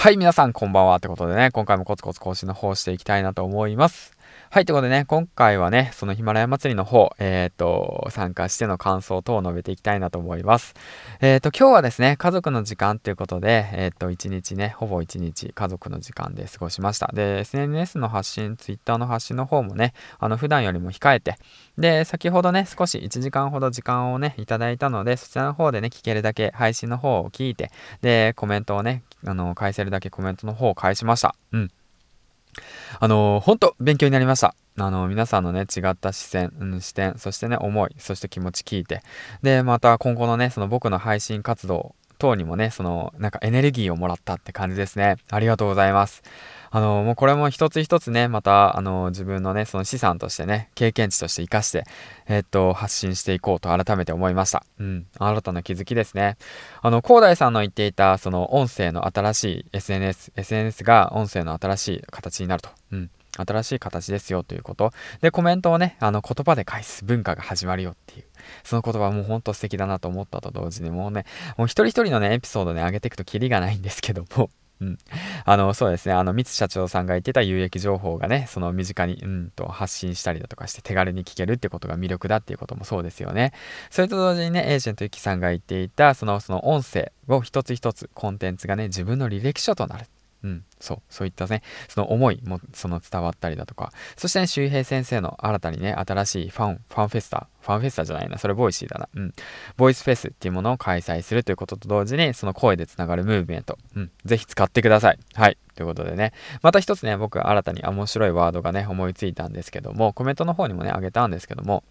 はい、皆さんこんばんは。ってことでね、今回もコツコツ更新の方していきたいなと思います。はい、ということでね、今回はね、そのヒマラヤ祭りの方、えっ、ー、と、参加しての感想等を述べていきたいなと思います。えっ、ー、と、今日はですね、家族の時間ということで、えっ、ー、と、一日ね、ほぼ一日家族の時間で過ごしました。で、SNS の発信、Twitter の発信の方もね、あの、普段よりも控えて、で、先ほどね、少し1時間ほど時間をね、いただいたので、そちらの方でね、聞けるだけ配信の方を聞いて、で、コメントをね、あの、返せるだけコメントの方を返しました。うん。あの本当勉強になりました。あの皆さんのね、違った視線、うん、視点、そしてね、思い、そして気持ち聞いて、で、また今後のね、その僕の配信活動等にもね、その、なんかエネルギーをもらったって感じですね。ありがとうございます。あの、もうこれも一つ一つね、また、あの、自分のね、その資産としてね、経験値として活かして、えー、っと、発信していこうと改めて思いました。うん。新たな気づきですね。あの、広大さんの言っていた、その、音声の新しい SNS、SNS が音声の新しい形になると。うん。新しい形ですよということ。で、コメントをね、あの言葉で返す文化が始まるよっていう。その言葉もうほんと素敵だなと思ったと同時に、もうね、もう一人一人のね、エピソードね、上げていくとキリがないんですけども、うん。あの、そうですね。あの、三津社長さんが言ってた有益情報がね、その身近に、うんと発信したりだとかして手軽に聞けるってことが魅力だっていうこともそうですよね。それと同時にね、エージェントゆきさんが言っていた、その、その音声を一つ一つコンテンツがね、自分の履歴書となる。うん、そう、そういったね、その思いもその伝わったりだとか、そしてね、周平先生の新たにね、新しいファン、ファンフェスタ、ファンフェスタじゃないな、それ Voicy だな、うん、ボイスフェスっていうものを開催するということと同時に、その声でつながるムーブメント、うん、ぜひ使ってください。はい。ということでね、また一つね、僕新たに面白いワードがね、思いついたんですけども、コメントの方にもね、あげたんですけども、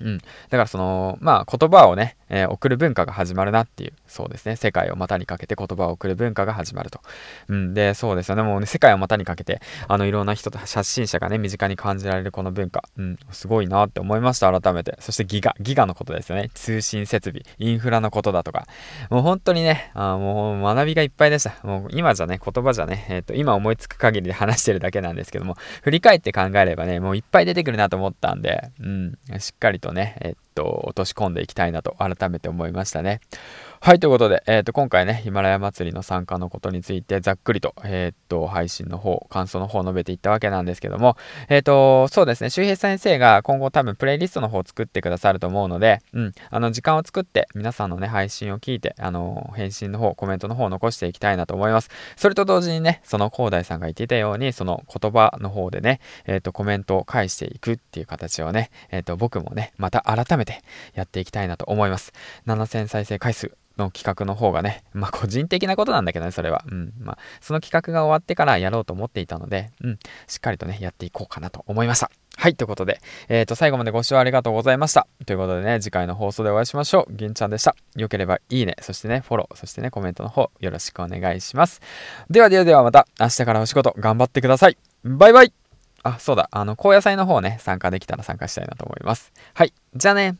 うん。だからその、まあ言葉をね、えー、送る文化が始まるなっていう、そうですね。世界を股にかけて言葉を送る文化が始まると。うん。で、そうですよね。もうね、世界を股にかけて、あの、いろんな人と発信者がね、身近に感じられるこの文化。うん。すごいなって思いました、改めて。そしてギガ、ギガのことですよね。通信設備、インフラのことだとか。もう本当にね、あもう学びがいっぱいでした。もう今じゃね、言葉じゃね、えっ、ー、と、今思いつく限りで話してるだけなんですけども、振り返って考えればね、もういっぱい出てくるなと思ったんで、うん。しっかりとね、えっ、ー、と、落とし込んでいきたいなと改めて思いましたね。はい、ということで、えっ、ー、と、今回ね、ヒマラヤ祭りの参加のことについてざっくりと、えっ、ー、と、配信の方、感想の方を述べていったわけなんですけども、えっ、ー、と、そうですね、周平先生が今後多分プレイリストの方を作ってくださると思うので、うん、あの、時間を作って皆さんのね、配信を聞いて、あの、返信の方、コメントの方を残していきたいなと思います。それと同時にね、その広大さんが言っていたように、その言葉の方でね、えっ、と、コメントを返していくっていう形をね、えっ、と、僕もね、また改めてやっていきたいなと思います。7000再生回数の企画の方がね、まあ個人的なことなんだけどね、それは。うん。まあ、その企画が終わってからやろうと思っていたので、うん。しっかりとね、やっていこうかなと思いました。はい、ということで、えっ、ー、と、最後までご視聴ありがとうございました。ということでね、次回の放送でお会いしましょう。銀ちゃんでした。よければいいね、そしてね、フォロー、そしてね、コメントの方、よろしくお願いします。ではではではまた、明日からお仕事頑張ってください。バイバイあ、そうだ、あの、高野菜の方ね、参加できたら参加したいなと思います。はい、じゃあね。